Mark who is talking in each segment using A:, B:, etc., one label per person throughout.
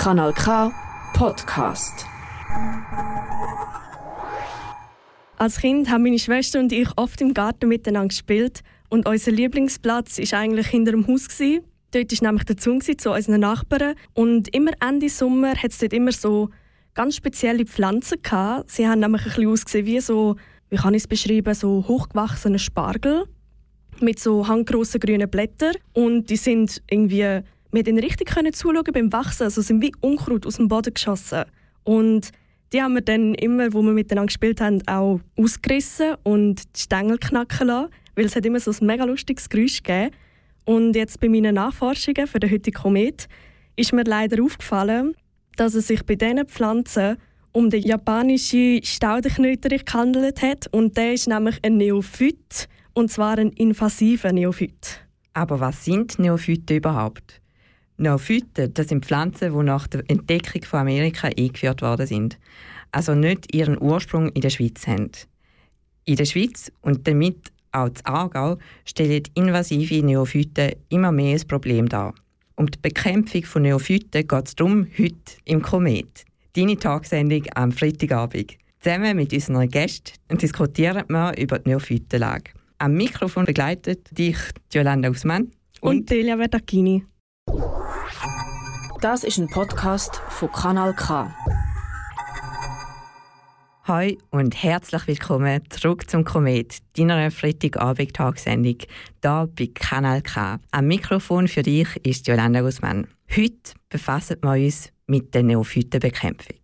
A: Kanal K Podcast.
B: Als Kind haben meine Schwester und ich oft im Garten miteinander gespielt und unser Lieblingsplatz war eigentlich hinter dem Haus. Gewesen. Dort war nämlich der Zaun zu unseren Nachbarn und immer Ende Sommer hat es dort immer so ganz spezielle Pflanzen gehabt. Sie haben nämlich ein bisschen ausgesehen wie so, wie kann ich es beschreiben, so hochgewachsene Spargel mit so handgrossen grünen Blättern und die sind irgendwie wir konnten richtig zuschauen beim Wachsen. Also sind wie Unkraut aus dem Boden geschossen. Und die haben wir dann immer, wo wir miteinander gespielt haben, auch ausgerissen und die Stängel knacken lassen, weil es hat immer so ein mega lustiges Geräusch gegeben. Und jetzt bei meinen Nachforschungen für den heutigen Komet ist mir leider aufgefallen, dass es sich bei diesen Pflanzen um den japanischen Staudeknöterich gehandelt hat. Und der ist nämlich ein Neophyt, und zwar ein invasiver Neophyt.
C: Aber was sind Neophyten überhaupt? Neophyten, das sind Pflanzen, die nach der Entdeckung von Amerika eingeführt worden sind. Also nicht ihren Ursprung in der Schweiz haben. In der Schweiz und damit auch das Aargau stellen invasive Neophyten immer mehr ein Problem dar. Um die Bekämpfung von Neophyten geht es darum heute im Komet. Deine Tagsendung am Freitagabend. Zusammen mit unseren Gästen diskutieren wir über die Neophytenlage. Am Mikrofon begleitet dich Jolanda Usmann
B: und, und Delia Verdacchini.
A: Das ist ein Podcast von Kanal K.
C: Hi und herzlich willkommen zurück zum Komet, deiner Freitagabend-Tagsendung hier bei Kanal K. Am Mikrofon für dich ist Jolanda Guzman. Heute befassen wir uns mit der Neophytenbekämpfung.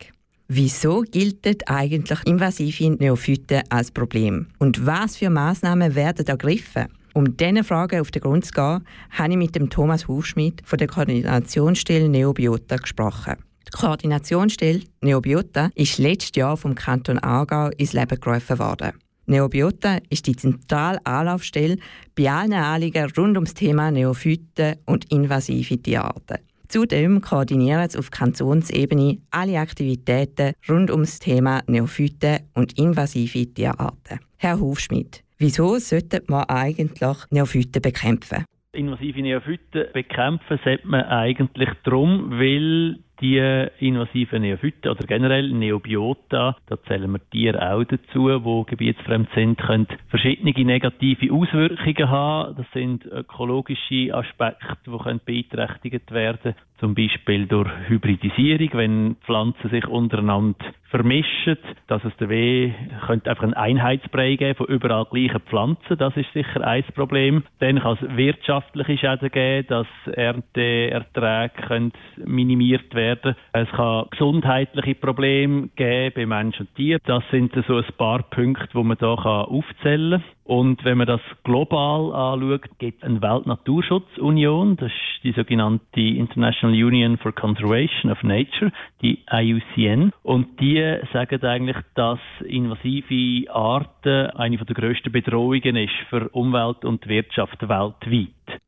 C: Wieso gilt eigentlich invasive Neophyten als Problem? Und was für Maßnahmen werden ergriffen? Um diesen Fragen auf den Grund zu gehen, habe ich mit dem Thomas Hufschmidt von der Koordinationsstelle Neobiota gesprochen. Die Koordinationsstelle Neobiota ist letztes Jahr vom Kanton Aargau ins Leben gerufen worden. Neobiota ist die zentrale Anlaufstelle bei allen Anliegen rund ums Thema Neophyten und invasive Tierarten. Zudem koordiniert es auf Kantonsebene alle Aktivitäten rund ums Thema Neophyten und invasive Tierarten. Herr Hufschmidt, Wieso sollte man eigentlich Neophyten bekämpfen?
D: Invasive Neophyten bekämpfen sollte man eigentlich darum, weil die invasiven Neophyten oder generell Neobiota, da zählen wir Tiere auch dazu, die gebietsfremd sind, können verschiedene negative Auswirkungen haben. Das sind ökologische Aspekte, die können beeinträchtigt werden zum Beispiel durch Hybridisierung, wenn Pflanzen sich untereinander vermischen, dass es der Weh könnte einfach einen Einheitsbrei geben von überall gleichen Pflanzen. Das ist sicher ein Problem. Dann kann es wirtschaftliche Schäden geben, dass Ernteerträge können minimiert werden. Es kann gesundheitliche Probleme geben bei Mensch und Tier. Das sind so ein paar Punkte, wo man da aufzählen kann. Und wenn man das global anschaut, gibt es eine Weltnaturschutzunion, das ist die sogenannte International Union for Conservation of Nature, die IUCN. Und die sagen eigentlich, dass invasive Arten eine der grössten Bedrohungen ist für Umwelt und Wirtschaft weltweit.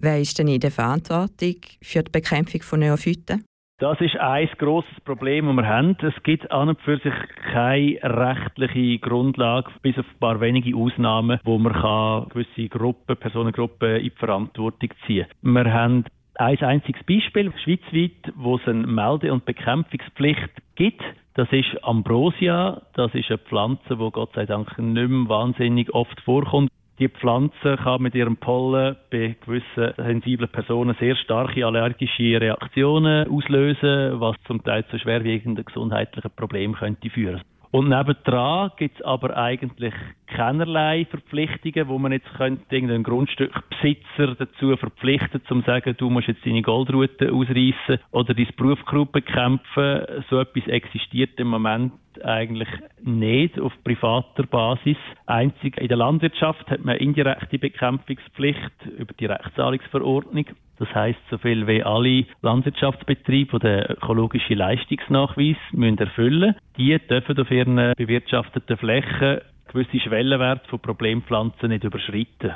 C: Wer ist denn in der Verantwortung für die Bekämpfung von Neophyten?
D: Das ist ein grosses Problem, das wir haben. Es gibt an und für sich keine rechtliche Grundlage, bis auf ein paar wenige Ausnahmen, wo man gewisse Gruppen, Personengruppen in die Verantwortung ziehen kann. Wir haben ein einziges Beispiel schweizweit, wo es eine Melde- und Bekämpfungspflicht gibt. Das ist Ambrosia. Das ist eine Pflanze, die Gott sei Dank nicht mehr wahnsinnig oft vorkommt. Die Pflanze kann mit ihrem Pollen bei gewissen sensiblen Personen sehr starke allergische Reaktionen auslösen, was zum Teil zu schwerwiegenden gesundheitlichen Problemen könnte führen. Und nebendran gibt es aber eigentlich keinerlei Verpflichtungen, wo man jetzt könnte irgendeinen Grundstückbesitzer dazu verpflichten, zum sagen, du musst jetzt deine Goldroute ausreißen oder dein Berufsgruppe bekämpfen. So etwas existiert im Moment eigentlich nicht auf privater Basis. Einzig in der Landwirtschaft hat man indirekte Bekämpfungspflicht über die Rechtszahlungsverordnung. Das heißt, so viel wie alle Landwirtschaftsbetriebe, die den ökologischen Leistungsnachweis müssen erfüllen die dürfen auf ihren bewirtschafteten Flächen gewisse Schwellenwerte von Problempflanzen nicht überschreiten.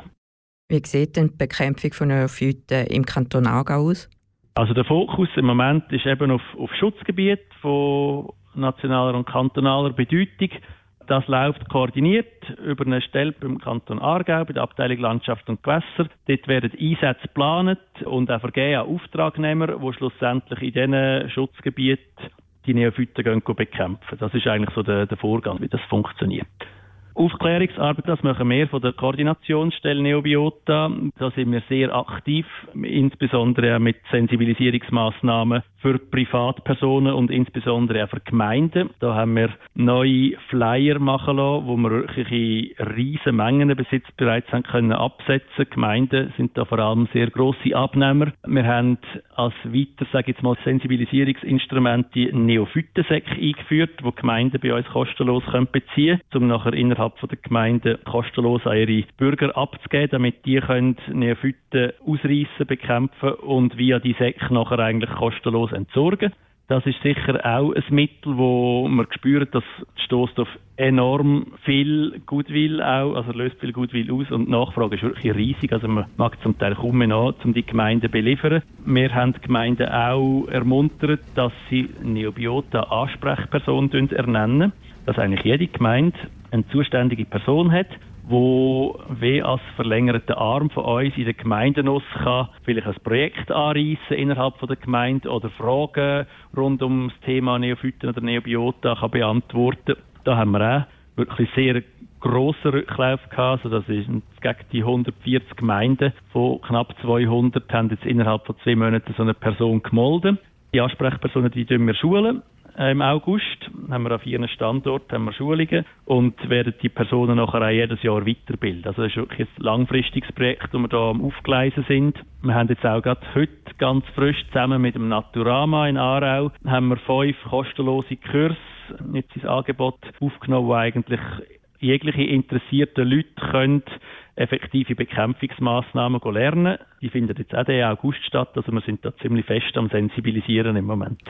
C: Wie sieht denn die Bekämpfung von Neophyten im Kanton Aargau aus?
D: Also der Fokus im Moment ist eben auf, auf Schutzgebiet von nationaler und kantonaler Bedeutung. Das läuft koordiniert über eine Stelle beim Kanton Aargau, bei der Abteilung Landschaft und Gewässer. Dort werden Einsätze geplant und auch vergeben an Auftragnehmer, die schlussendlich in diesen Schutzgebieten die Neophyten bekämpfen. Das ist eigentlich so der, der Vorgang, wie das funktioniert. Aufklärungsarbeit, das machen wir von der Koordinationsstelle Neobiota. Da sind wir sehr aktiv, insbesondere mit Sensibilisierungsmaßnahmen für Privatpersonen und insbesondere auch für Gemeinden. Da haben wir neue Flyer machen lassen, wo wir wirklich in riesen Mengen bis jetzt bereits haben können absetzen. Gemeinden sind da vor allem sehr grosse Abnehmer. Wir haben als weiter, sage ich jetzt mal, Sensibilisierungsinstrument die Neophytensek eingeführt, wo Gemeinden bei uns kostenlos können beziehen um nachher innerhalb von der Gemeinde kostenlos an ihre Bürger abzugeben, damit die können Neophyten ausreißen, bekämpfen und via die Sek nachher eigentlich kostenlos entsorgen. Das ist sicher auch ein Mittel, wo man spürt, das stößt auf enorm viel Gutwill auch, also löst viel Gutwill aus und die Nachfrage ist wirklich riesig. Also man mag zum Teil kaum mehr an, um die Gemeinden zu beliefern. Wir haben die Gemeinden auch ermuntert, dass sie Neobiota Ansprechperson ernennen, dass eigentlich jede Gemeinde eine zuständige Person hat, wo wie als verlängerter Arm von uns in der Gemeinde kann vielleicht ein Projekt anreißen innerhalb von der Gemeinde oder Fragen rund um das Thema Neophyten oder Neobiota kann beantworten. Da haben wir auch wirklich sehr grossen Rücklauf gehabt. Also das ist gegen die 140 Gemeinden von knapp 200 haben jetzt innerhalb von zwei Monaten so eine Person gemolden. Die Ansprechpersonen, die wir schulen Im August haben wir an vier Standorten haben wir Schulungen und werden die Personen nachher auch jedes Jahr weiterbilden. Also das ist wirklich ein langfristiges Projekt, wo wir da am Aufgleisen sind. Wir haben jetzt auch gerade heute ganz frisch zusammen mit dem Naturama in Aarau haben wir fünf kostenlose Kurse jetzt ins Angebot aufgenommen, wo eigentlich jegliche interessierte Leute können effektive Bekämpfungsmaßnahmen lernen. Die finden jetzt auch im August statt, also wir sind da ziemlich fest am Sensibilisieren im Moment.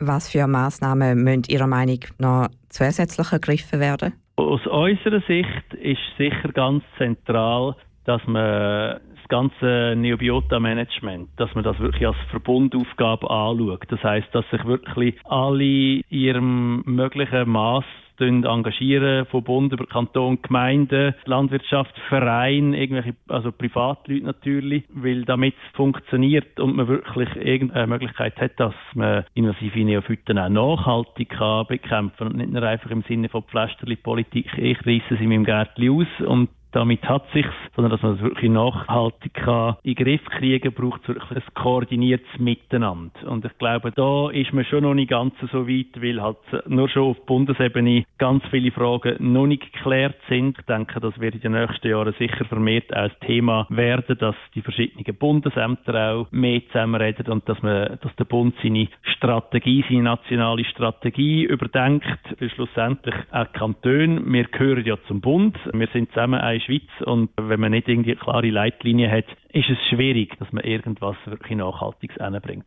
C: Was für Maßnahmen müssen Ihrer Meinung nach zusätzlich ergriffen werden?
D: Aus unserer Sicht ist sicher ganz zentral, dass man das ganze Neobiota-Management, dass man das wirklich als Verbundaufgabe anschaut. Das heißt, dass sich wirklich alle in ihrem möglichen Maß engagieren, von Bund über Kanton, Gemeinden, Landwirtschaft, Verein, irgendwelche, also Privatleute natürlich, weil damit es funktioniert und man wirklich irgendeine Möglichkeit hat, dass man invasive Neophyten auch nachhaltig kann bekämpfen und nicht nur einfach im Sinne von Pflasterli-Politik, ich reisse sie mit dem Gärtchen aus und damit hat sich's, sondern dass man es wirklich nachhaltig kann in den Griff kriegen, braucht es wirklich ein koordiniertes Miteinander. Und ich glaube, da ist man schon noch nicht ganz so weit, weil halt nur schon auf Bundesebene ganz viele Fragen noch nicht geklärt sind. Ich denke, das wird in den nächsten Jahren sicher vermehrt als Thema werden, dass die verschiedenen Bundesämter auch mehr zusammenreden und dass man, dass der Bund seine Strategie, seine nationale Strategie überdenkt. Schlussendlich auch Kantone. Wir gehören ja zum Bund. Wir sind zusammen ein Schweiz und wenn man nicht irgendwie klare Leitlinien hat, ist es schwierig, dass man irgendwas wirklich Nachhaltiges hinbringt.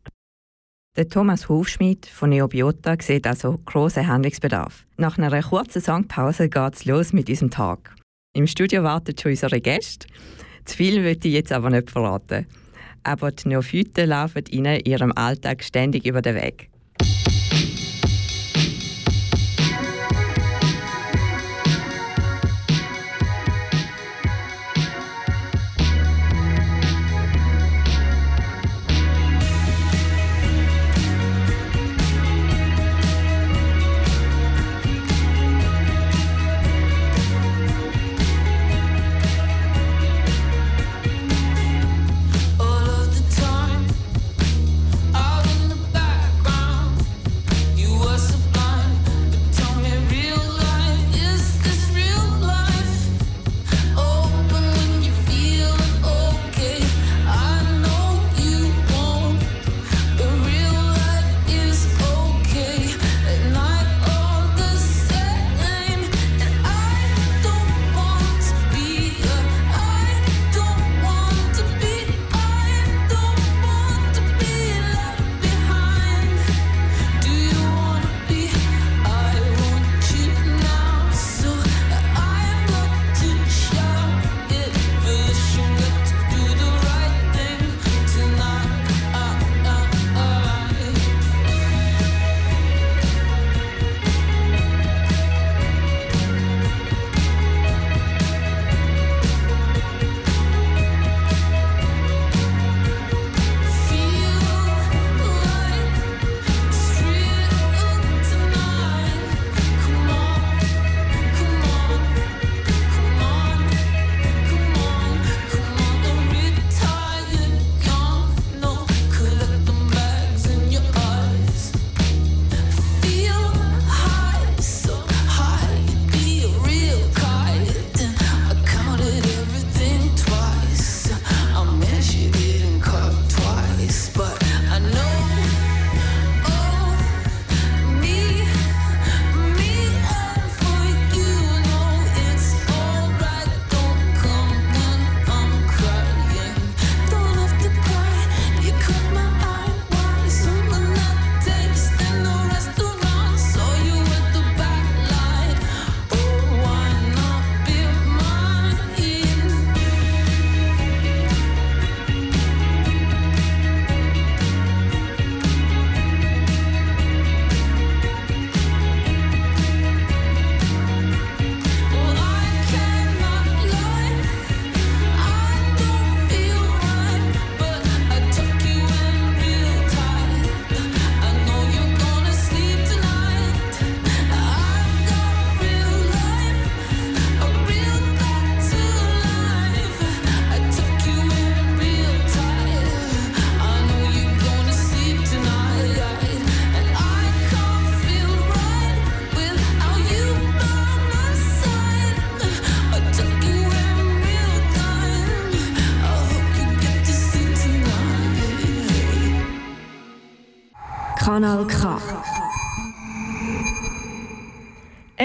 C: Der Thomas Hufschmidt von Neobiota sieht also großen Handlungsbedarf. Nach einer kurzen Songpause es los mit diesem Tag. Im Studio wartet schon unsere Gäste. Zu viel möchte ich jetzt aber nicht verraten. Aber die Neophyten laufen ihnen in ihrem Alltag ständig über den Weg.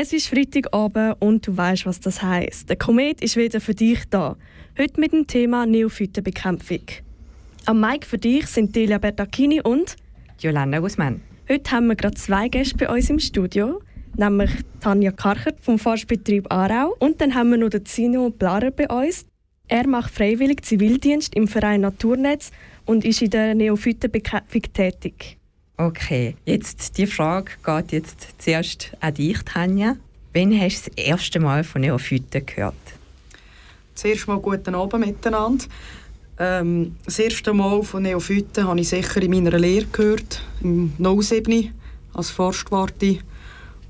B: Es ist Freitagabend und du weißt, was das heißt. Der Komet ist wieder für dich da. Heute mit dem Thema Neophytenbekämpfung. Am Mic für dich sind Delia Bertacchini und
C: Jolanda Guzman.
B: heute haben wir gerade zwei Gäste bei uns im Studio, nämlich Tanja Karchert vom Forstbetrieb Aarau und dann haben wir noch den Zino Blarer bei uns. Er macht freiwillig Zivildienst im Verein Naturnetz und ist in der Neophytenbekämpfung tätig.
C: Okay, jetzt die Frage geht jetzt zuerst an dich, Tanja. Wann hast du das erste Mal von Neophyten gehört?
E: Zuerst mal guten Abend miteinander. Ähm, das erste Mal von Neophyten habe ich sicher in meiner Lehre gehört, im 07 als Forstwarte.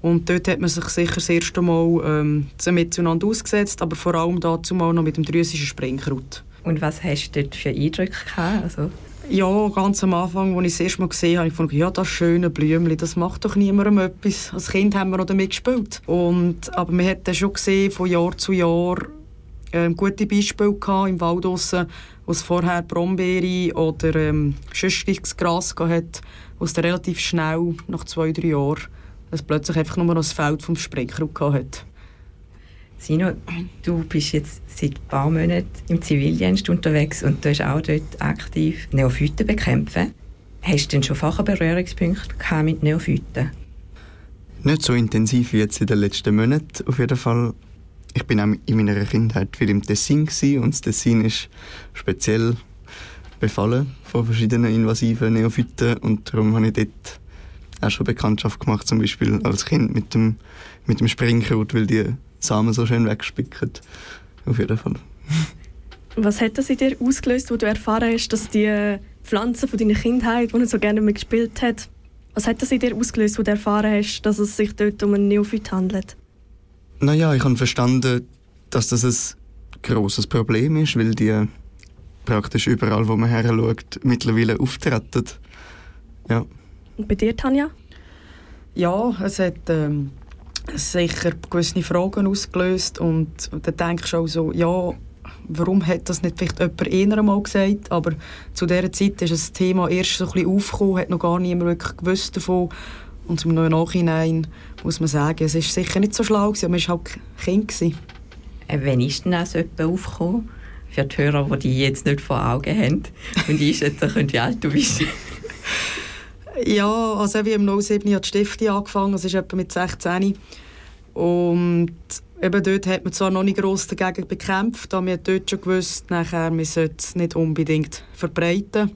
E: Und dort hat man sich sicher das erste Mal ähm, miteinander ausgesetzt, aber vor allem dazu mal noch mit dem drüsischen Springkraut.
C: Und was hast du dort für Eindrücke gehabt? Also,
E: Ja, ganz am Anfang, als ich es das erste Mal gesehen habe, ich gedacht, ja, das schöne Blümchen, das macht doch niemandem etwas. Als Kind haben wir noch damit gespielt. Und, aber man hat dann schon gesehen, von Jahr zu Jahr ähm, gute Beispiele gehabt im Wald draussen, wo es vorher Brombeere oder ähm, sonstiges Gras gehabt hat, wo es dann relativ schnell, nach zwei, drei Jahren, plötzlich einfach nur noch das Feld vom Springkraut gehabt hat.
C: Sino, du bist jetzt seit ein paar Monaten im Zivildienst unterwegs und du hast auch dort aktiv Neophyten bekämpfen. Hast du denn schon vorher Berührungspunkte gehabt mit Neophyten?
F: Nicht so intensiv wie jetzt in den letzten Monaten, auf jeden Fall. Ich bin auch in meiner Kindheit viel im Tessin und das Tessin ist speziell befallen von verschiedenen invasiven Neophyten und darum habe ich dort auch schon Bekanntschaft gemacht, zum Beispiel als Kind mit dem, mit dem Springkraut, weil die Samen so schön wegspicken. Auf jeden Fall.
B: Was hat das in dir ausgelöst, wo du erfahren hast, dass die Pflanzen von deiner Kindheit, die du so gerne mit gespielt hast, was hat das in dir ausgelöst, wo du erfahren hast, dass es sich dort um einen Neophyt handelt?
F: Naja, ich habe verstanden, dass das ein grosses Problem ist, weil die praktisch überall, wo man her schaut, mittlerweile auftreten. Ja.
B: Und bei dir, Tanja?
E: Ja, es hat ähm, sicher gewisse Fragen ausgelöst und dann denkst du auch so, ja, warum hat das nicht vielleicht jemand eher einmal gesagt, aber zu dieser Zeit ist das Thema erst so ein bisschen aufgekommen, hat noch gar niemand wirklich gewusst davon und zum Nachhinein muss man sagen, es ist sicher nicht so schlau gewesen, aber man war halt Kind. Gewesen.
C: Äh, Wann ist denn das jemand aufgekommen? Für die Hörer, die die jetzt nicht vor Augen haben und einschätzen können, wie alt du bist.
E: Ja, also wie im 07 hat die Stiftung angefangen, das ist etwa mit 16. Und eben dort hat man zwar noch nicht gross dagegen bekämpft, aber man hat dort schon gewusst, nachher, man sollte es nicht unbedingt verbreiten.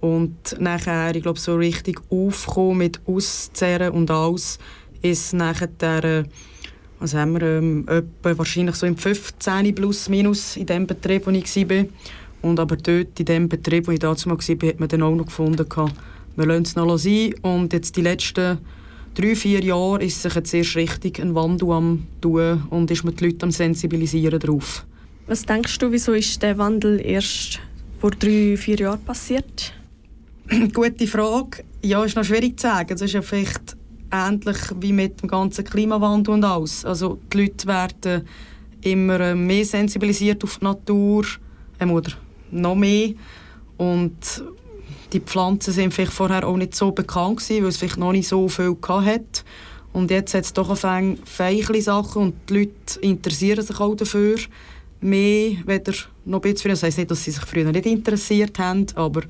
E: Und nachher, ich glaube, so richtig aufkommen mit Auszehren und alles, ist nachher was haben wir, ähm, etwa wahrscheinlich so im 15 plus minus in dem Betrieb, wo ich war. Und aber dort, in dem Betrieb, wo ich damals mal war, hat man dann auch noch gefunden, gehabt, wir lassen es noch sein. Und jetzt die letzten drei, vier Jahre ist sich jetzt erst richtig ein Wandel am tun und ist mit den Leuten am sensibilisieren drauf.
B: Was denkst du, wieso ist der Wandel erst vor drei, vier Jahren passiert?
E: Gute Frage. Ja, ist noch schwierig zu sagen. Das ist ja vielleicht ähnlich wie mit dem ganzen Klimawandel und alles. Also die Leute werden immer mehr sensibilisiert auf die Natur, ähm, oder noch mehr. Und die Pflanzen sind vielleicht vorher auch nicht so bekannt gewesen, weil es vielleicht noch nicht so viel hat. Und jetzt hat es doch ein feichle Sachen und die Leute interessieren sich auch dafür mehr, weder noch ein bisschen. Das heisst nicht, dass sie sich früher nicht interessiert haben, aber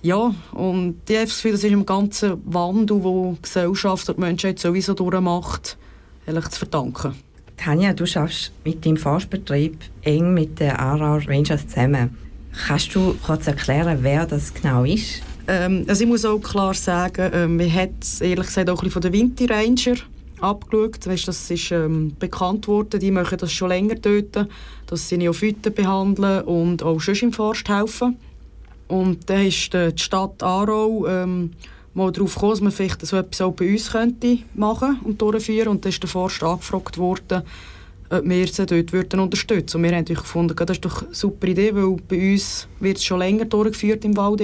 E: ja, und ich habe das Gefühl, das ist im ganzen Wandel, wo die Gesellschaft und die Menschheit sowieso durchmacht, ehrlich zu verdanken.
C: Tanja, du arbeitest mit deinem Forstbetrieb eng mit den Aarau Rangers zusammen. Kannst du kurz erklären, wer das genau ist?
E: Ähm, also ich muss auch klar sagen, ähm, hat es ehrlich gesagt auch ein bisschen von den Winter Ranger abgeschaut. Weißt, das ist ähm, bekannt worden, die machen das schon länger dort, dass sie Neophyten behandeln und auch schon im Forst helfen. Und dann ist die Stadt Aarau ähm, mal darauf gekommen, dass man vielleicht so etwas auch bei uns könnte machen und durchführen. Und dann ist der Forst angefragt worden, ob wir sie dort würden unterstützen. Und wir haben natürlich gefunden, das ist doch eine super Idee, weil bei uns wird es schon länger durchgeführt im Wald.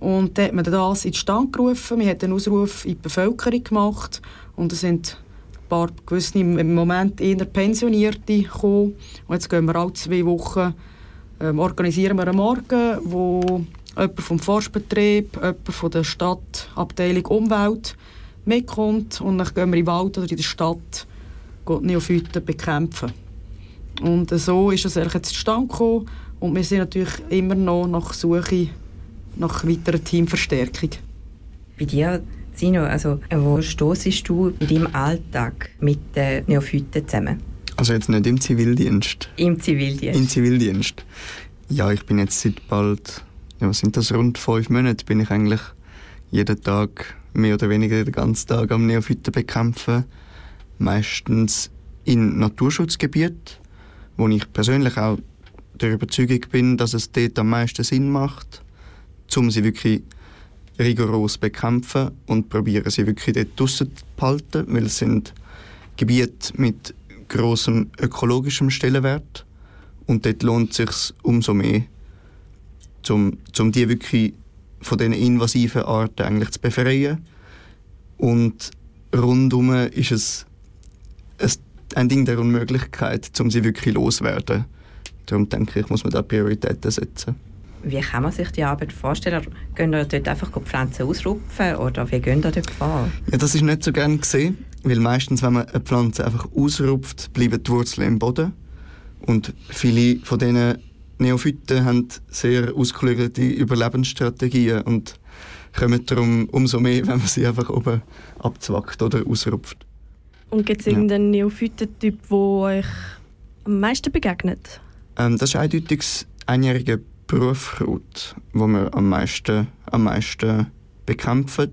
E: Und dann hat man das in die Stand gerufen, man hat einen Ausruf in die Bevölkerung gemacht. Und es sind ein paar gewisse im Moment eher Pensionierte gekommen. Und jetzt gehen wir alle zwei Wochen ähm, organisieren wir einen Morgen, wo jemand vom Forstbetrieb, jemand von der Stadtabteilung Umwelt mitkommt. Und dann gehen wir in den Wald oder in der Stadt Neophyten bekämpfen. Und so ist es jetzt zustande gekommen und wir sind natürlich immer noch nach Suche nach weiterer Teamverstärkung.
C: Bei dir, Sino, also wo stoßest du in deinem Alltag mit den Neophyten zusammen?
F: Also jetzt nicht im Zivildienst.
C: Im Zivildienst?
F: Im Zivildienst. Ja, ich bin jetzt seit bald, ja, was sind das, rund fünf Monate, bin ich eigentlich jeden Tag, mehr oder weniger den ganzen Tag am Neophyten bekämpfen. Meistens in Naturschutzgebieten, wo ich persönlich auch der Überzeugung bin, dass es dort am meisten Sinn macht, um sie wirklich rigoros zu bekämpfen und probieren sie wirklich dort draussen zu behalten, weil es sind Gebiete mit großem ökologischem Stellenwert und dort lohnt es sich umso mehr, um, um die wirklich von diesen invasiven Arten eigentlich zu befreien. Und rundum ist es ein Ding der Unmöglichkeit, um sie wirklich loszuwerden. Darum denke ich, muss man da Prioritäten setzen.
C: Wie kann man sich die Arbeit vorstellen? Gehen ihr dort einfach Pflanzen ausrupfen oder wie gehen ihr dort vor?
F: Ja, das ist nicht so gerne gesehen, weil meistens, wenn man eine Pflanze einfach ausrupft, bleiben die Wurzeln im Boden. Und viele von diesen Neophyten haben sehr ausgeklügelte Überlebensstrategien und kommen darum umso mehr, wenn man sie einfach oben abzwackt oder ausrupft.
B: Und gibt es irgendeinen Neophytentyp, der euch am meisten begegnet?
F: Ähm, das ist eindeutig das einjährige Berufskraut, wo wir am meisten, am meisten bekämpfen.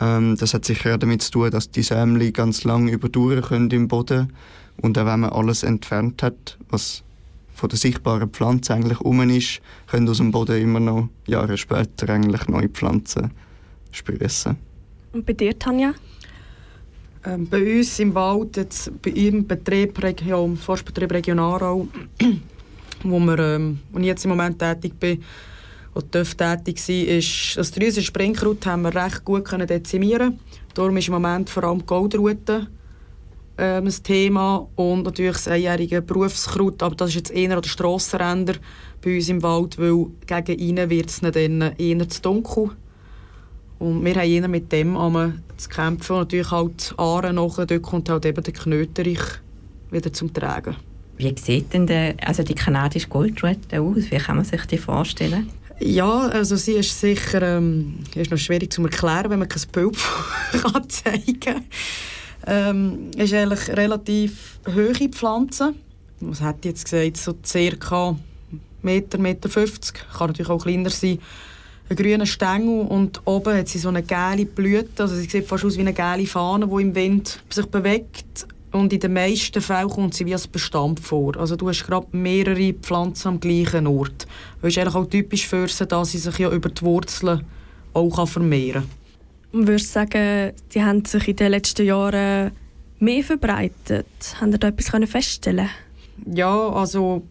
F: Ähm, das hat sicher damit zu tun, dass die Sämli ganz lang überdauern können im Boden und auch wenn man alles entfernt hat, was von der sichtbaren Pflanze eigentlich um ist, können aus dem Boden immer noch Jahre später eigentlich neue Pflanzen sprießen.
B: Und bei dir, Tanja?
E: Ähm, bei uns im Wald, jetzt bei ihrem Betrieb, Region, Forstbetrieb Region wo, wir, ähm, wo ich jetzt im Moment tätig bin, oder tätig sein, ist, das drüse Springkraut haben wir recht gut können dezimieren. Darum ist im Moment vor allem die Goldrute ähm, ein Thema und natürlich das einjährige Berufskraut, aber das ist jetzt eher an den Strassenrändern bei uns im Wald, weil gegen innen wird es dann eher zu dunkel. Und wir haben eher mit dem zu kämpfen. Und natürlich halt Aare nachher, dort kommt halt eben der Knöterich wieder zum Tragen.
C: Wie sieht denn der, also die kanadische Goldrute aus? Wie kann man sich die vorstellen?
E: Ja, also sie ist sicher ähm, ist noch schwierig zu erklären, wenn man kein Bild kann zeigen kann. Ähm, ist eigentlich relativ hohe Pflanze. Was hat jetzt gesagt, so circa Meter, Meter 50. Kann natürlich auch kleiner sein. Ein grüner Stängel und oben hat sie so eine gelbe Blüte. Also sie sieht fast aus wie eine gelbe Fahne, die im Wind sich bewegt. Und in den meisten Fällen kommt sie wie als Bestand vor. Also du hast gerade mehrere Pflanzen am gleichen Ort. Das ist eigentlich auch typisch für sie, dass sie sich ja über die Wurzeln auch vermehren
B: kann. Und würdest du sagen, die haben sich in den letzten Jahren mehr verbreitet? Haben Sie da etwas feststellen
E: Ja, also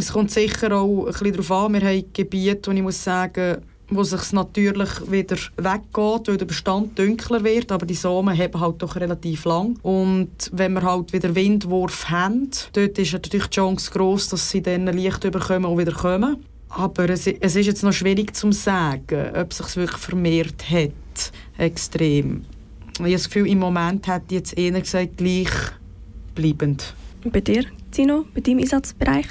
E: es kommt sicher auch ein bisschen darauf an. Wir haben Gebiete, wo ich muss sagen, wo sich natürlich wieder weggeht, weil der Bestand dunkler wird, aber die Samen haben halt doch relativ lang. Und wenn wir halt wieder Windwurf haben, dort ist natürlich die Chance groß, dass sie dann Licht überkommen und wieder kommen. Aber es, es ist jetzt noch schwierig zu sagen, ob es sich wirklich vermehrt hat, extrem. Ich habe das Gefühl, im Moment hat jetzt eher gesagt, gleichbleibend.
B: Und bei dir, Zino, bei deinem Einsatzbereich?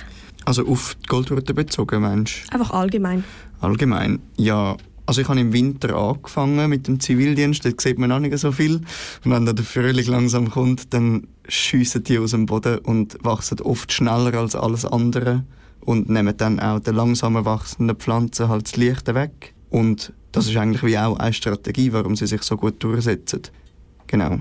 F: Also auf die Goldrute bezogen, Mensch?
B: Einfach allgemein.
F: Allgemein, ja. Also ich habe im Winter angefangen mit dem Zivildienst, dort sieht man auch nicht so viel. Und wenn dann der Frühling langsam kommt, dann schiessen die aus dem Boden und wachsen oft schneller als alles andere und nehmen dann auch den langsamer wachsenden Pflanzen halt das Licht weg. Und das ist eigentlich wie auch eine Strategie, warum sie sich so gut durchsetzen. Genau.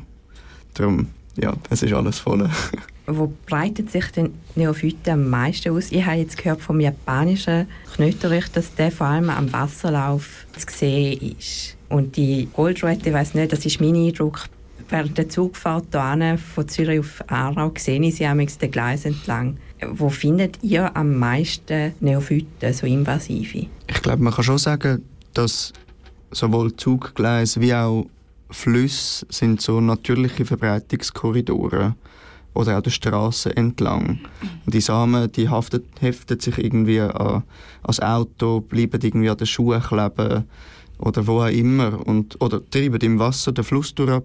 F: Darum, ja, es ist alles voll.
C: Wo breitet sich denn Neophyten am meisten aus? Ich habe jetzt gehört vom japanischen Knöterich, dass der vor allem am Wasserlauf zu sehen ist. Und die Goldrette, ich weiß nicht, das ist mein Eindruck, während der Zugfahrt hierhin, von Zürich auf Aarau sehe ich sie am Gleis entlang. Wo findet ihr am meisten Neophyten, so invasive?
F: Ich glaube, man kann schon sagen, dass sowohl Zuggleise wie auch Flüsse sind so natürliche Verbreitungskorridore sind oder auch der Straße entlang. Und die Samen, die haftet, heften sich irgendwie an, das Auto, bleiben irgendwie an den Schuhen kleben oder wo auch immer und, oder treiben im Wasser den Fluss durch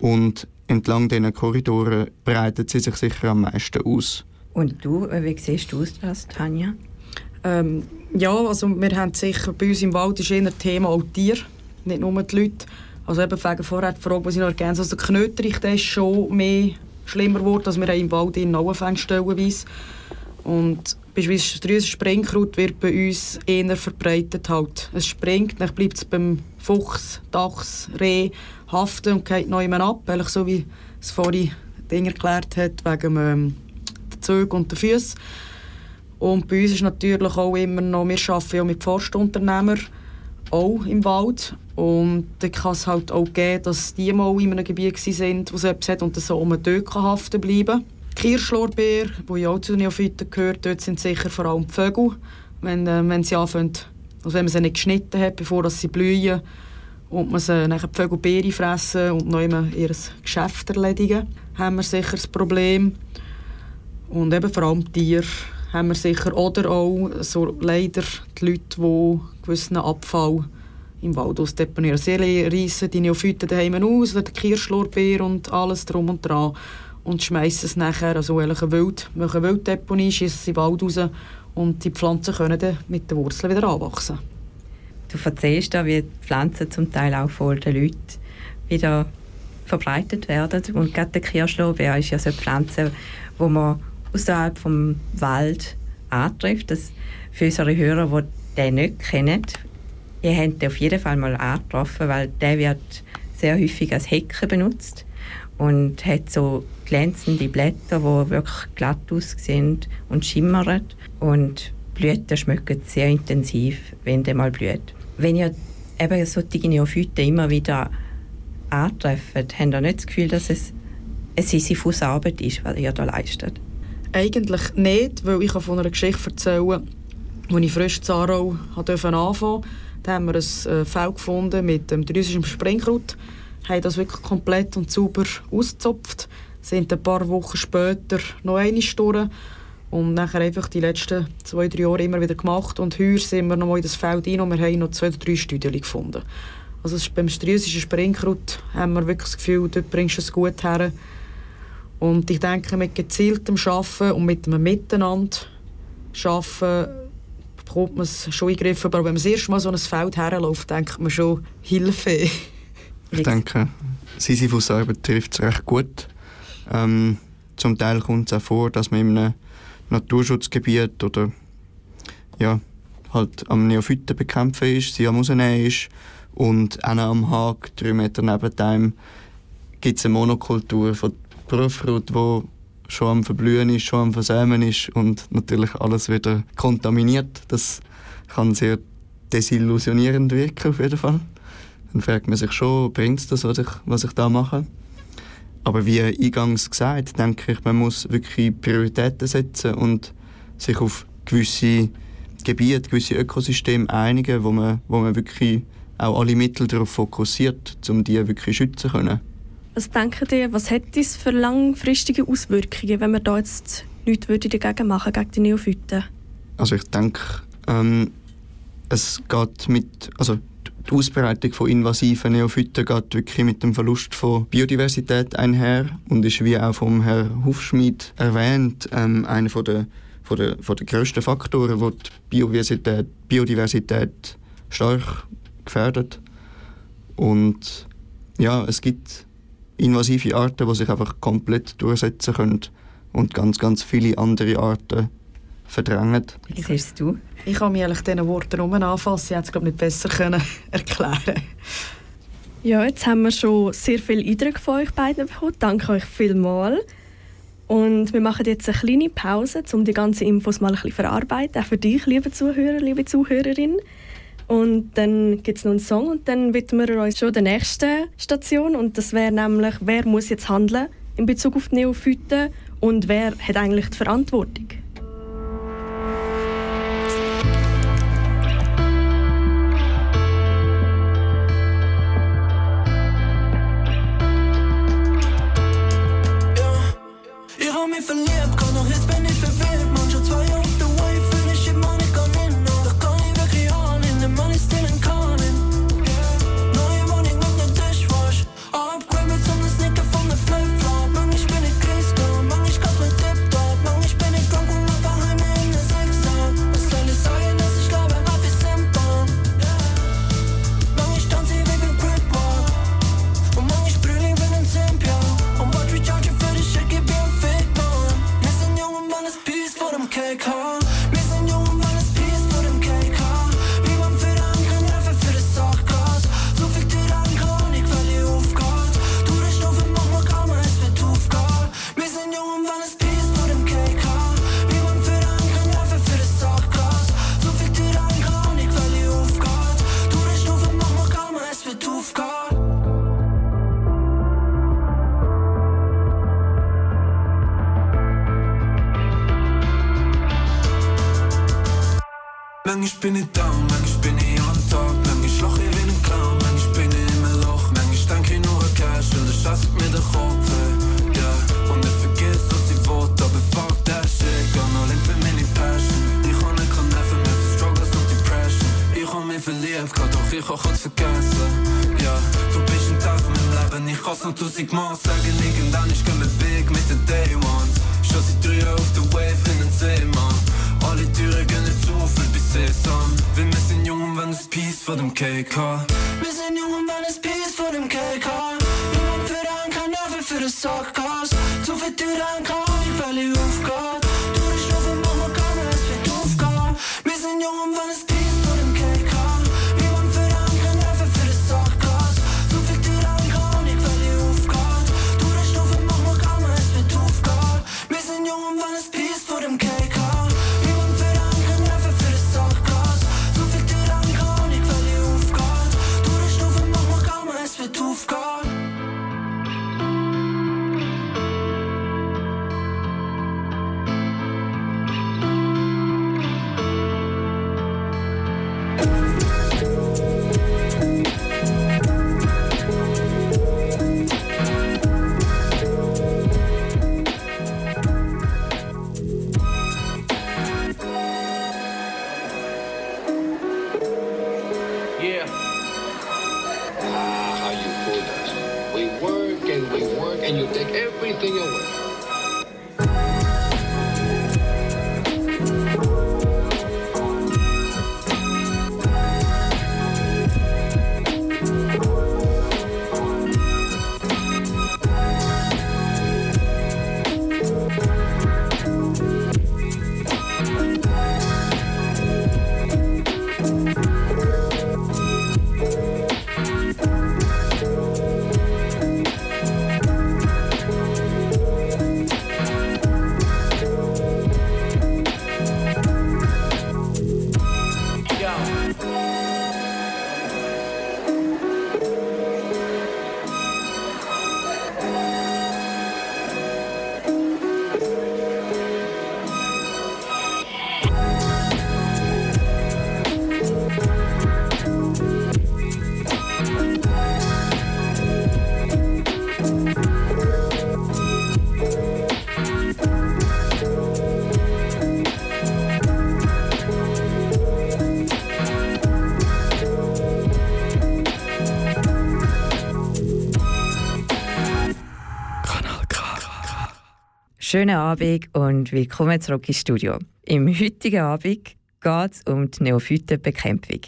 F: und entlang diesen Korridoren breitet sie sich sicher am meisten aus.
C: Und du, äh, wie siehst du das, Tanja?
E: Ähm, ja, also wir haben sicher, bei uns im Wald ist eher Thema auch Tier, nicht nur die Leute. Also eben wegen vorher die Frage, was ich noch ergänze, also der Knöterich, der ist schon mehr schlimmer geworden, als wir im Wald in Auenfänge stellenweise. Und beispielsweise das Drüsenspringkraut wird bei uns eher verbreitet. Halt. Es springt, dann bleibt es beim Fuchs, Dachs, Reh haften und geht noch jemand ab, eigentlich so wie es vorhin Ding erklärt hat, wegen ähm, Züge und der Füße. Und bei uns ist natürlich auch immer noch, wir arbeiten ja mit Forstunternehmern, auch im Wald. Und dann kann es halt auch geben, dass die mal in einem Gebiet waren, wo es etwas hat und so um den dort haften bleiben Kirschlorbeer, wo ja auch zu den Neophyten gehört, dort sind sicher vor allem die Vögel, wenn, äh, wenn sie anfangen, also wenn man sie nicht geschnitten hat, bevor sie blühen und man sie nachher die Vögel Beere fressen und noch immer ihr Geschäft erledigen, haben wir sicher das Problem. Und eben vor allem Tiere haben wir sicher. Oder auch so leider die Leute, die gewissen Abfall im Wald ausdeponieren. Sie reissen die Neophyten daheim aus, den Kirschlorbeer und alles drum und dran und schmeißen es nachher, also eine Wild, machen Wilddeponie, schießen sie den Wald raus und die Pflanzen können dann mit den Wurzeln wieder anwachsen.
C: Du erzählst da, wie die Pflanzen zum Teil auch von den Leuten wieder verbreitet werden und gerade der Kirschlorbeer ist ja so eine Pflanze, wo man außerhalb vom Wald antrifft. Das für unsere Hörer, die den nicht kennen, ihr habt den auf jeden Fall mal angetroffen, weil der wird sehr häufig als Hecke benutzt und hat so glänzende Blätter, die wirklich glatt aussehen und schimmern. Und Blüten schmecken sehr intensiv, wenn der mal blüht. Wenn ihr eben solche Neophyten immer wieder antrefft, habt ihr nicht das Gefühl, dass es eine sisyphus Arbeit ist, was ihr da leistet?
E: Eigentlich nicht, weil ich von einer Geschichte erzählen als ich frisch in Aarau anfangen durfte. Da haben wir ein äh, Feld gefunden mit dem drüsischen Springkraut haben das wirklich komplett und sauber ausgezopft, sind ein paar Wochen später noch eine durch und nachher einfach die letzten zwei, drei Jahre immer wieder gemacht und heuer sind wir noch mal in das Feld rein und wir haben noch zwei drei Studien gefunden. Also beim striesischen Springkraut haben wir wirklich das Gefühl, dort bringst du es gut her. Und ich denke, mit gezieltem Arbeiten und mit einem Miteinander arbeiten, bekommt man es schon in. Aber wenn man das erste Mal so ein Feld herläuft, denkt man schon, Hilfe.
F: Ich denke, Sisyphus-Arbeit trifft es recht gut. Ähm, zum Teil kommt es auch vor, dass man in einem Naturschutzgebiet oder ja, halt am Neophyten bekämpfen ist, sie am rausnehmen ist und auch am Haag, drei Meter neben dem, gibt es eine Monokultur von Brüfrut, die schon am Verblühen ist, schon am Versämen ist und natürlich alles wieder kontaminiert. Das kann sehr desillusionierend wirken auf jeden Fall dann fragt man sich schon, bringt es das, was ich, was ich da mache? Aber wie eingangs gesagt, denke ich, man muss wirklich Prioritäten setzen und sich auf gewisse Gebiete, gewisse Ökosysteme einigen, wo man, wo man wirklich auch alle Mittel darauf fokussiert, um die wirklich schützen können.
B: Was denken ihr, was hat das für langfristige Auswirkungen, wenn man da jetzt nichts dagegen machen gegen die Neophyten?
F: Also ich denke, ähm, es geht mit, also die Ausbreitung von invasiven Neophyten geht wirklich mit dem Verlust von Biodiversität einher und ist wie auch vom Herrn Hufschmied erwähnt ähm, einer von der, von der, von der grössten Faktoren, die die Biodiversität, Biodiversität stark gefährdet. Und ja, es gibt invasive Arten, die sich einfach komplett durchsetzen können und ganz, ganz viele andere Arten verdrängen.
C: Wie siehst du?
E: Ich kann mich eigentlich diesen Worten um anfassen. Ich hätte es glaube nicht besser können erklären
B: Ja, jetzt haben wir schon sehr viele Eindrücke von euch beiden bekommen. Danke euch vielmals. Und wir machen jetzt eine kleine Pause, um die ganzen Infos mal ein bisschen verarbeiten. Auch für dich, liebe Zuhörer, liebe Zuhörerin. Und dann gibt es noch einen Song und dann widmen wir uns schon der nächsten Station. Und das wäre nämlich, wer muss jetzt handeln in Bezug auf die Neophyten und wer hat eigentlich die Verantwortung?
G: can't call physiquement
C: Schönen Abend und willkommen zurück ins Studio. Im heutigen Abend geht es um die Neophytenbekämpfung.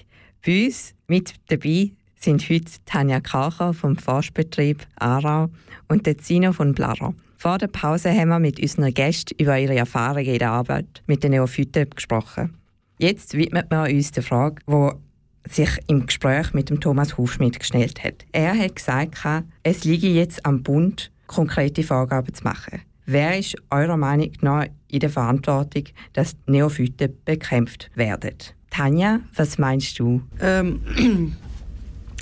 C: Bei uns mit dabei sind heute Tanja Kacher vom Forstbetrieb Aarau und der Zino von Blara. Vor der Pause haben wir mit unseren Gästen über ihre Erfahrungen in der Arbeit mit den Neophyten gesprochen. Jetzt widmet man uns der Frage, die sich im Gespräch mit dem Thomas Hufschmidt gestellt hat. Er hat gesagt, es liege jetzt am Bund, konkrete Vorgaben zu machen. Wer ist eurer Meinung nach in der Verantwortung, dass Neophyten bekämpft werden? Tanja, was meinst du?
E: Ähm,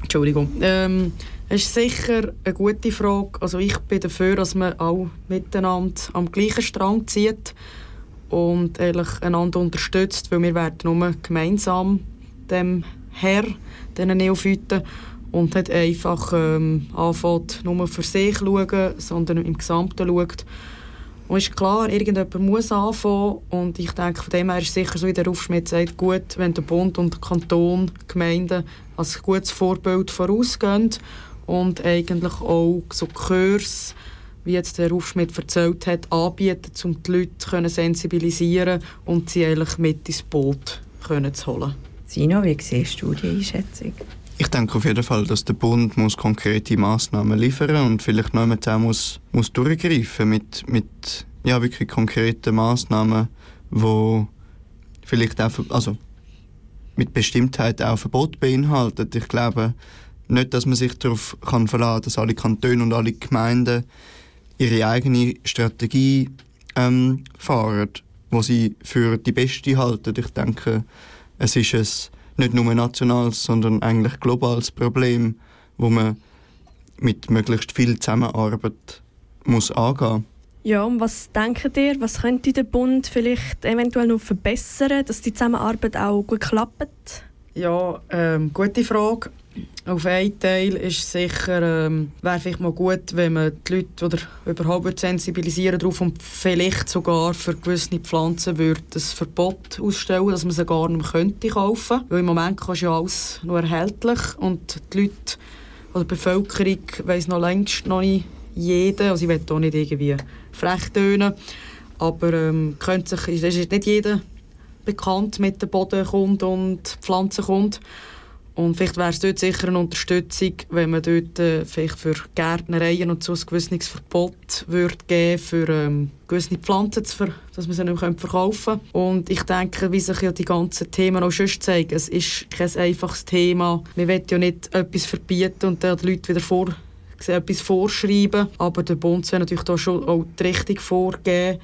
E: Entschuldigung. Ähm, es ist sicher eine gute Frage. Also ich bin dafür, dass man auch miteinander am gleichen Strang zieht und ehrlich einander unterstützt, weil wir werden nur gemeinsam dem Herr, diesen Neophyten, und nicht einfach ähm, anfängt, nur für sich schauen, sondern im Gesamten schaut. Und ist klar, irgendjemand muss anfangen und ich denke, von dem her ist sicher so, wie der Rufschmidt sagt, gut, wenn der Bund und der Kanton, die Gemeinden als gutes Vorbild vorausgehen und eigentlich auch so Kurs, wie jetzt der Rufschmidt erzählt hat, anbieten, um die Leute zu sensibilisieren und sie eigentlich mit ins Boot können zu holen.
C: Sino, wie siehst du die Einschätzung?
F: Ich denke auf jeden Fall, dass der Bund muss konkrete Massnahmen liefern und vielleicht noch auch muss, muss durchgreifen mit, mit ja, wirklich konkreten Massnahmen, wo vielleicht auch, also mit Bestimmtheit auch Verbot beinhaltet. Ich glaube nicht, dass man sich darauf kann verlassen, dass alle Kantone und alle Gemeinden ihre eigene Strategie ähm, fahren, wo sie für die beste halten. Ich denke, es ist ein nicht nur ein nationales, sondern eigentlich globales Problem, wo man mit möglichst viel Zusammenarbeit muss angehen.
B: Ja, und was denkt ihr, was könnte der Bund vielleicht eventuell noch verbessern, dass die Zusammenarbeit auch gut klappt?
E: Ja, ähm, gute Frage. Auf einen Teil ist sicher, ähm, wäre vielleicht mal gut, wenn man die Leute oder überhaupt sensibilisieren darauf und vielleicht sogar für gewisse Pflanzen würde ein Verbot ausstellen, dass man sie gar nicht mehr könnte kaufen. Weil im Moment ist ja alles nur erhältlich und die Leute oder die Bevölkerung weiss noch längst noch nicht jeder, also ich will hier nicht irgendwie frech tönen, aber ähm, könnte sich, ist nicht jeder bekannt mit dem Bodenkunde und Pflanzenkunde. Und vielleicht wäre es dort sicher eine Unterstützung, wenn man dort äh, vielleicht für Gärtnereien und so ein gewisses Verbot würde geben für ähm, gewisse Pflanzen, zu ver dass man sie nicht mehr verkaufen. Und ich denke, wie sich ja die ganzen Themen auch schon zeigen, es ist kein einfaches Thema. Man will ja nicht etwas verbieten und dann die Leute wieder vor etwas vorschreiben, aber der Bund soll natürlich da schon auch die Richtung vorgeben.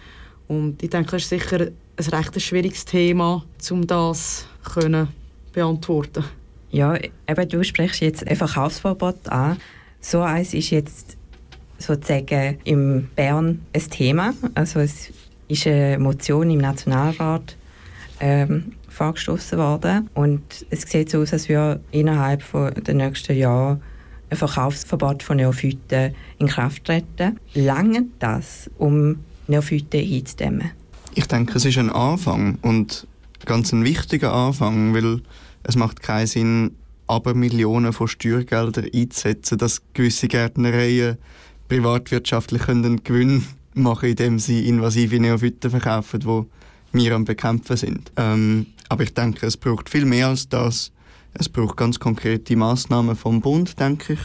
E: Und ich denke, das ist sicher ein recht schwieriges Thema, um das zu beantworten
C: ja, eben, du sprichst jetzt ein Verkaufsverbot an. So eins ist jetzt sozusagen in Bern ein Thema. Also es ist eine Motion im Nationalrat ähm, vorgestoßen worden und es sieht so aus, als würde innerhalb der nächsten Jahre ein Verkaufsverbot von Neophyten in Kraft treten. Lange das, um Neophyten einzudämmen?
F: Ich denke, es ist ein Anfang und ganz ein wichtiger Anfang, weil es macht keinen Sinn, aber Millionen von Steuergeldern einzusetzen, dass gewisse Gärtnereien privatwirtschaftlich einen Gewinn machen, indem sie invasive Neophyten verkaufen, die wir am Bekämpfen sind. Ähm, aber ich denke, es braucht viel mehr als das. Es braucht ganz konkrete Maßnahmen vom Bund, denke ich.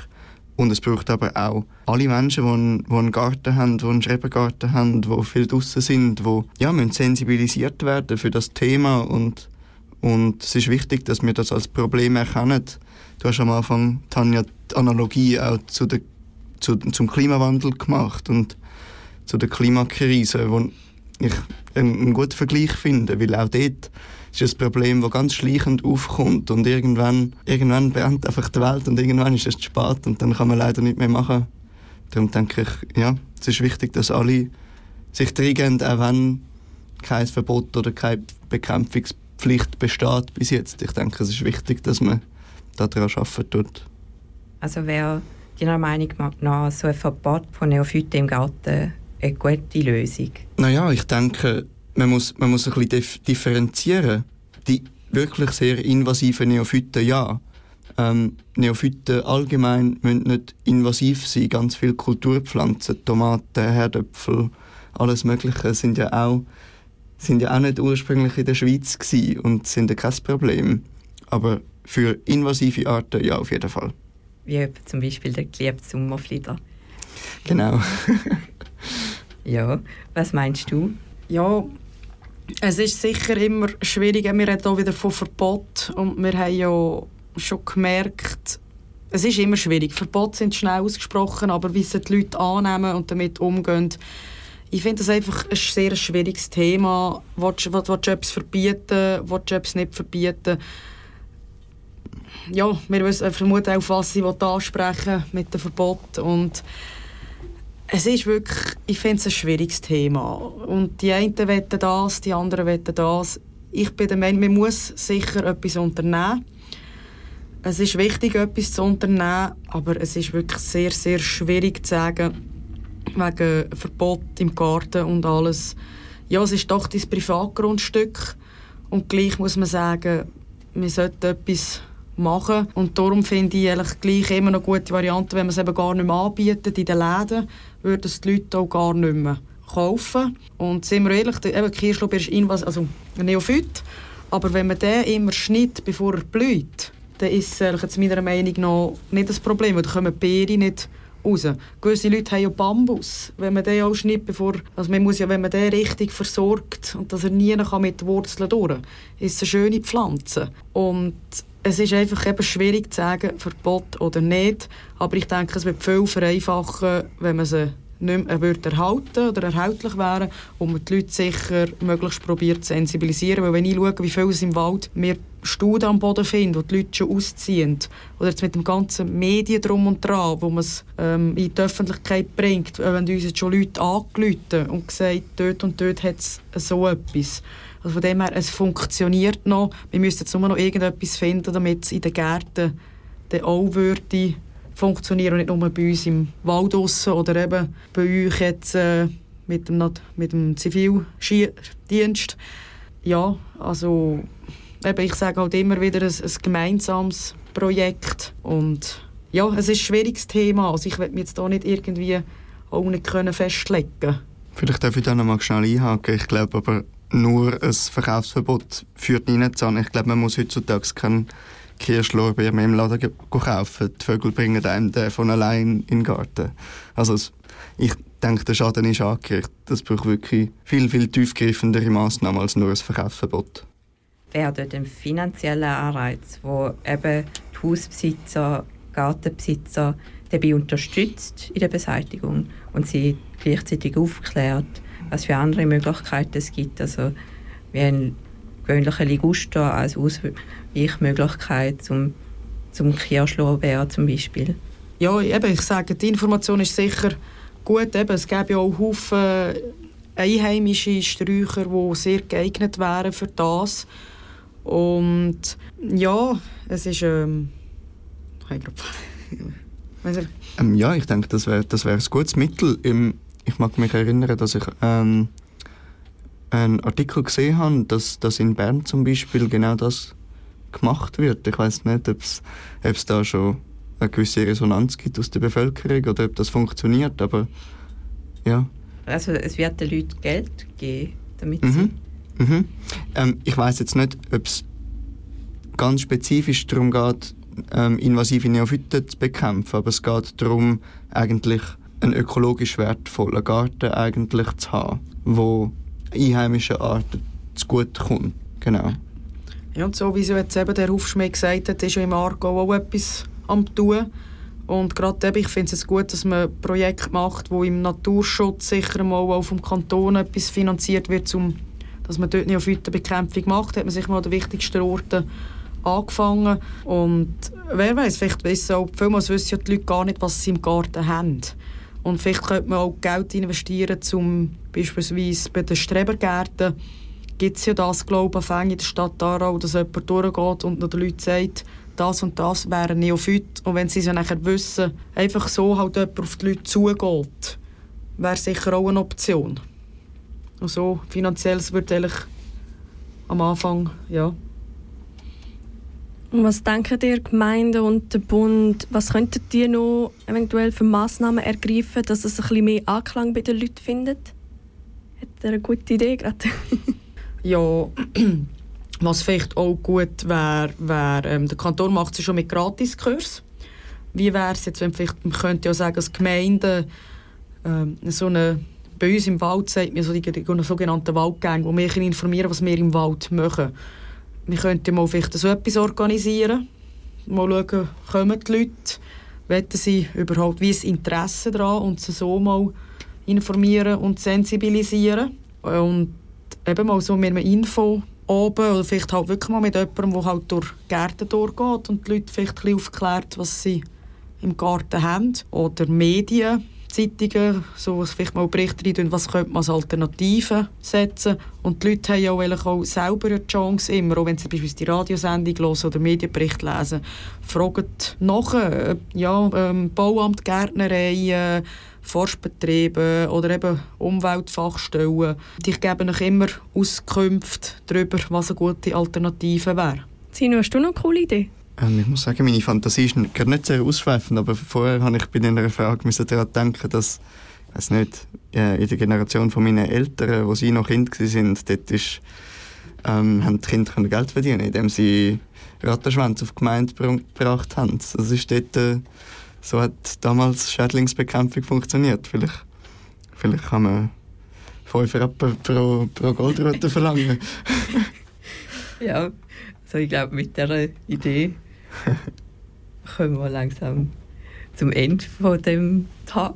F: Und es braucht aber auch alle Menschen, die einen, die einen Garten haben, die einen Schrebergarten haben, die viel draußen sind, die ja, müssen sensibilisiert werden für das Thema und und es ist wichtig, dass wir das als Problem erkennen. Du hast am Anfang, Tanja, die Analogie auch zu der, zu, zum Klimawandel gemacht und zu der Klimakrise, wo ich einen, guten Vergleich finde, weil auch dort ist ein Problem, das ganz schleichend aufkommt und irgendwann, irgendwann brennt einfach die Welt und irgendwann ist es zu spät und dann kann man leider nicht mehr machen. Darum denke ich, ja, es ist wichtig, dass alle sich reingehen, auch wenn kein Verbot oder kein Bekämpfungsprogramm Pflicht besteht bis jetzt. Ich denke, es ist wichtig, dass man daran arbeiten tut.
C: Also wäre deiner Meinung nach so ein Verbot von Neophyten im Garten eine gute Lösung?
F: Naja, ich denke, man muss, man muss ein bisschen differenzieren. Die wirklich sehr invasiven Neophyten, ja. Ähm, Neophyten allgemein müssen nicht invasiv sein. Ganz viele Kulturpflanzen, Tomaten, Herdöpfel, alles Mögliche sind ja auch sind ja auch nicht ursprünglich in der Schweiz und sind ja kein Problem. Aber für invasive Arten ja auf jeden Fall.
C: Wie zum Beispiel der geliebte Sommerflieder.
F: Genau.
C: ja, was meinst du?
E: Ja, es ist sicher immer schwierig. Wir reden hier wieder von Verbot und wir haben ja schon gemerkt, es ist immer schwierig. Verbote sind schnell ausgesprochen, aber wie sie die Leute annehmen und damit umgehen, ich finde das einfach ein sehr schwieriges Thema. Willst, du etwas verbieten, willst du etwas nicht verbieten? Ja, wir wissen vermuten auch, was sie ansprechen mit dem Verbot und es ist wirklich, ich finde es ein schwieriges Thema. Und die einen wollen das, die anderen wollen das. Ich bin der Meinung, man muss sicher etwas unternehmen. Es ist wichtig, etwas zu unternehmen, aber es ist wirklich sehr, sehr schwierig zu sagen, wegen Verbot im Garten und alles. Ja, es ist doch dein Privatgrundstück und gleich muss man sagen, wir sollten etwas machen und darum finde ich eigentlich gleich immer eine gute Variante, wenn man es eben gar nicht mehr anbietet in den Läden, würden es die Leute auch gar nicht mehr kaufen. Und sind wir ehrlich, eben Kirschlob ist Invas also ein Neophyt, aber wenn man den immer schneidet, bevor er blüht, dann ist es meiner Meinung nach nicht das Problem, weil dann kommen die Beeren nicht raus. Gewisse Leute haben ja Bambus. Wenn man den schneidet, bevor, also man muss ja, wenn man den richtig versorgt und dass er nie kann mit Wurzeln durch, ist eine schöne Pflanze. Und es ist einfach eben schwierig zu sagen, Verbot oder nicht. Aber ich denke, es wird viel vereinfachen, wenn man sie nicht mehr erhalten oder erhältlich wären und man die Leute sicher möglichst probiert zu sensibilisieren. Weil wenn ich schaue, wie viel es im Wald wir Studien am Boden finden, wo die Leute schon ausziehen, oder jetzt mit dem ganzen Medien drum und dran, wo man es ähm, in die Öffentlichkeit bringt, äh, wenn uns jetzt schon Leute angerufen und gesagt, dort und dort hat es so etwas. Also von dem her, es funktioniert noch. Wir müssen jetzt nur noch irgendetwas finden, damit es in den Gärten dann auch würde funktionieren und nicht nur bei uns im Wald draussen oder eben bei euch jetzt äh, mit dem, mit dem Zivildienst. Ja, also eben, ich sage halt immer wieder, ein, ein gemeinsames Projekt und ja, es ist ein schwieriges Thema, also ich will mich jetzt hier nicht irgendwie auch nicht können festlegen
F: Vielleicht darf ich da noch mal schnell einhaken. Ich glaube aber, nur ein Verkaufsverbot führt nicht an. Ich glaube, man muss heutzutage keinen Kirschlorbeer mehr im Laden kaufen. Die Vögel bringen einem von allein in den Garten. Also ich denke, der Schaden ist angerichtet. Das braucht wirklich viel, viel tiefgreifendere Massnahmen als nur ein Verkaufsverbot.
C: Wäre dort ein finanzieller Anreiz, wo eben die Hausbesitzer, Gartenbesitzer dabei unterstützt in der Beseitigung und sie gleichzeitig aufklärt, was für andere Möglichkeiten es gibt. Also wie ein gewöhnlicher Liguster als Ausweichmöglichkeit zum, zum Kirschlorbeer zum Beispiel.
E: Ja, eben, ich sage, die Information ist sicher gut. Eben, es gäbe ja auch Haufen einheimische Sträucher, die sehr geeignet wären für das. Und ja, es ist... Ähm,
F: ähm, ja, ich denke, das wäre das wär ein gutes Mittel. Im, ich mag mich erinnern, dass ich ähm, einen Artikel gesehen habe, dass, dass in Bern zum Beispiel genau das gemacht wird. Ich weiß nicht, ob es da schon eine gewisse Resonanz gibt aus der Bevölkerung oder ob das funktioniert, aber ja.
C: Also es wird den Leuten Geld geben, damit
F: mhm.
C: sie...
F: Mhm. Ähm, ich weiß jetzt nicht, ob es ganz spezifisch darum geht, ähm, invasive Neophyten zu bekämpfen, aber es geht darum, eigentlich einen ökologisch wertvollen Garten eigentlich zu haben, wo einheimischen Arten zugute kommt. Genau.
E: Ja, und so wie so jetzt eben der Hufschmied gesagt hat, ist ja im Aargau auch etwas am tun. Und gerade ich finde es gut, dass man Projekte macht, wo im Naturschutz sicher mal auch vom Kanton etwas finanziert wird, um, dass man dort Neophytenbekämpfung macht. Hat man sich mal an den wichtigsten Orten angefangen. Und wer weiß, vielleicht wissen auch, vielmals wissen ja die Leute gar nicht, was sie im Garten haben. Und vielleicht könnte man auch Geld investieren, um beispielsweise bei den Strebergärten gibt es ja das, glaube ich, in der Stadt Aarau, dass jemand durchgeht und den Leuten sagt, das und das wäre ein Neophyt. Und wenn sie es ja nachher wissen, einfach so halt jemand auf die Leute zugeht, wäre sicher auch eine Option. Und so finanziell wird eigentlich am Anfang, ja,
B: und was denken ihr, Gemeinden und der Bund, was könnten die noch eventuell für Massnahmen ergreifen, dass es ein bisschen mehr Anklang bei den Leuten findet? Hat ihr eine gute Idee gerade?
E: ja, was vielleicht auch gut wäre, wär, ähm, der Kanton macht es schon mit Gratiskurs. Wie wäre es jetzt, wenn vielleicht, man könnte ja sagen, als Gemeinde ähm, so eine, bei uns im Wald sagt man so die, die sogenannten Waldgänge, wo wir informieren, was wir im Wald machen wir könnten mal vielleicht so etwas organisieren. Mal schauen, kommen die Leute, wollen sie überhaupt, wie ist Interesse daran und sie so mal informieren und sensibilisieren. Und eben mal so mit einem Info oben oder vielleicht halt wirklich mal mit jemandem, der halt durch Gärten durchgeht und die Leute vielleicht ein aufklärt, was sie im Garten haben. Oder Medien Zeitungen, so vielleicht mal Berichte rein, was könnte man als Alternative setzen. Und die Leute haben ja auch, auch selber eine Chance, immer, auch wenn sie beispielsweise die Radiosendung hören oder Medienbericht lesen, fragen nach, äh, ja, ähm, Bauamt, Gärtnerei, Forstbetriebe oder eben Umweltfachstellen. Die geben euch immer Auskünfte darüber, was eine gute Alternative wäre.
B: Sino, hast du noch eine coole Idee?
F: Ähm, ich muss sagen, meine Fantasie ist nicht sehr ausschweifend, aber vorher habe ich bei dieser Frage daran denken, dass ich weiß nicht, äh, in der Generation von meinen Eltern, wo sie noch Kind waren, dort ist, ähm, haben die Kinder Geld verdienen, indem sie Rattenschwänze auf die Gemeinde gebracht haben. Das ist dort, äh, so hat damals Schädlingsbekämpfung funktioniert. Vielleicht, vielleicht kann man 5 Rappen pro, pro Goldrute verlangen.
C: ja, also ich glaube, mit dieser Idee kommen wir langsam zum Ende von dem Tag.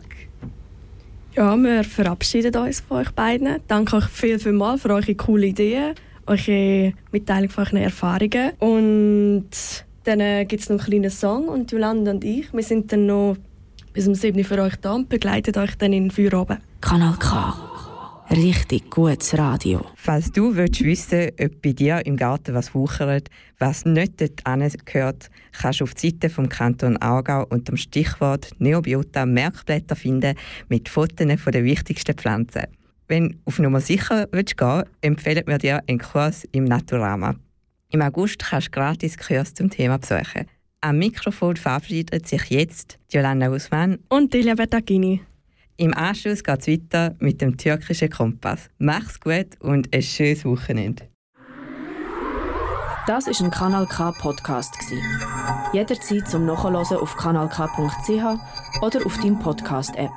B: Ja, wir verabschieden uns von euch beiden. Danke euch viel, viel mal für eure coolen Ideen, eure Mitteilung von euren Erfahrungen. Und dann äh, gibt es noch einen kleinen Song und Jolanda und ich, wir sind dann noch bis um 7 Uhr für euch da und begleiten euch dann in den Feierabend.
A: Kanal K. Richtig gutes Radio.
C: Falls du willst wissen ob bei dir im Garten was wuchert, was nicht dort gehört, kannst du auf die Seite vom Kanton Aargau unter dem Stichwort Neobiota Merkblätter finden mit Fotos von den wichtigsten Pflanzen. Wenn du auf Nummer sicher willst gehen empfehlen wir dir einen Kurs im Naturama. Im August kannst du gratis Kurs zum Thema besuchen. Am Mikrofon verabschiedet sich jetzt Jolanda Guzman
B: Und Delia Bertagini.
C: Im Anschluss geht es weiter mit dem türkischen Kompass. Mach's gut und ein schönes Wochenende.
A: Das ist ein Kanal K Podcast gsi. Jederzeit zum Nachhören auf kanalk.ch oder auf deinem Podcast App.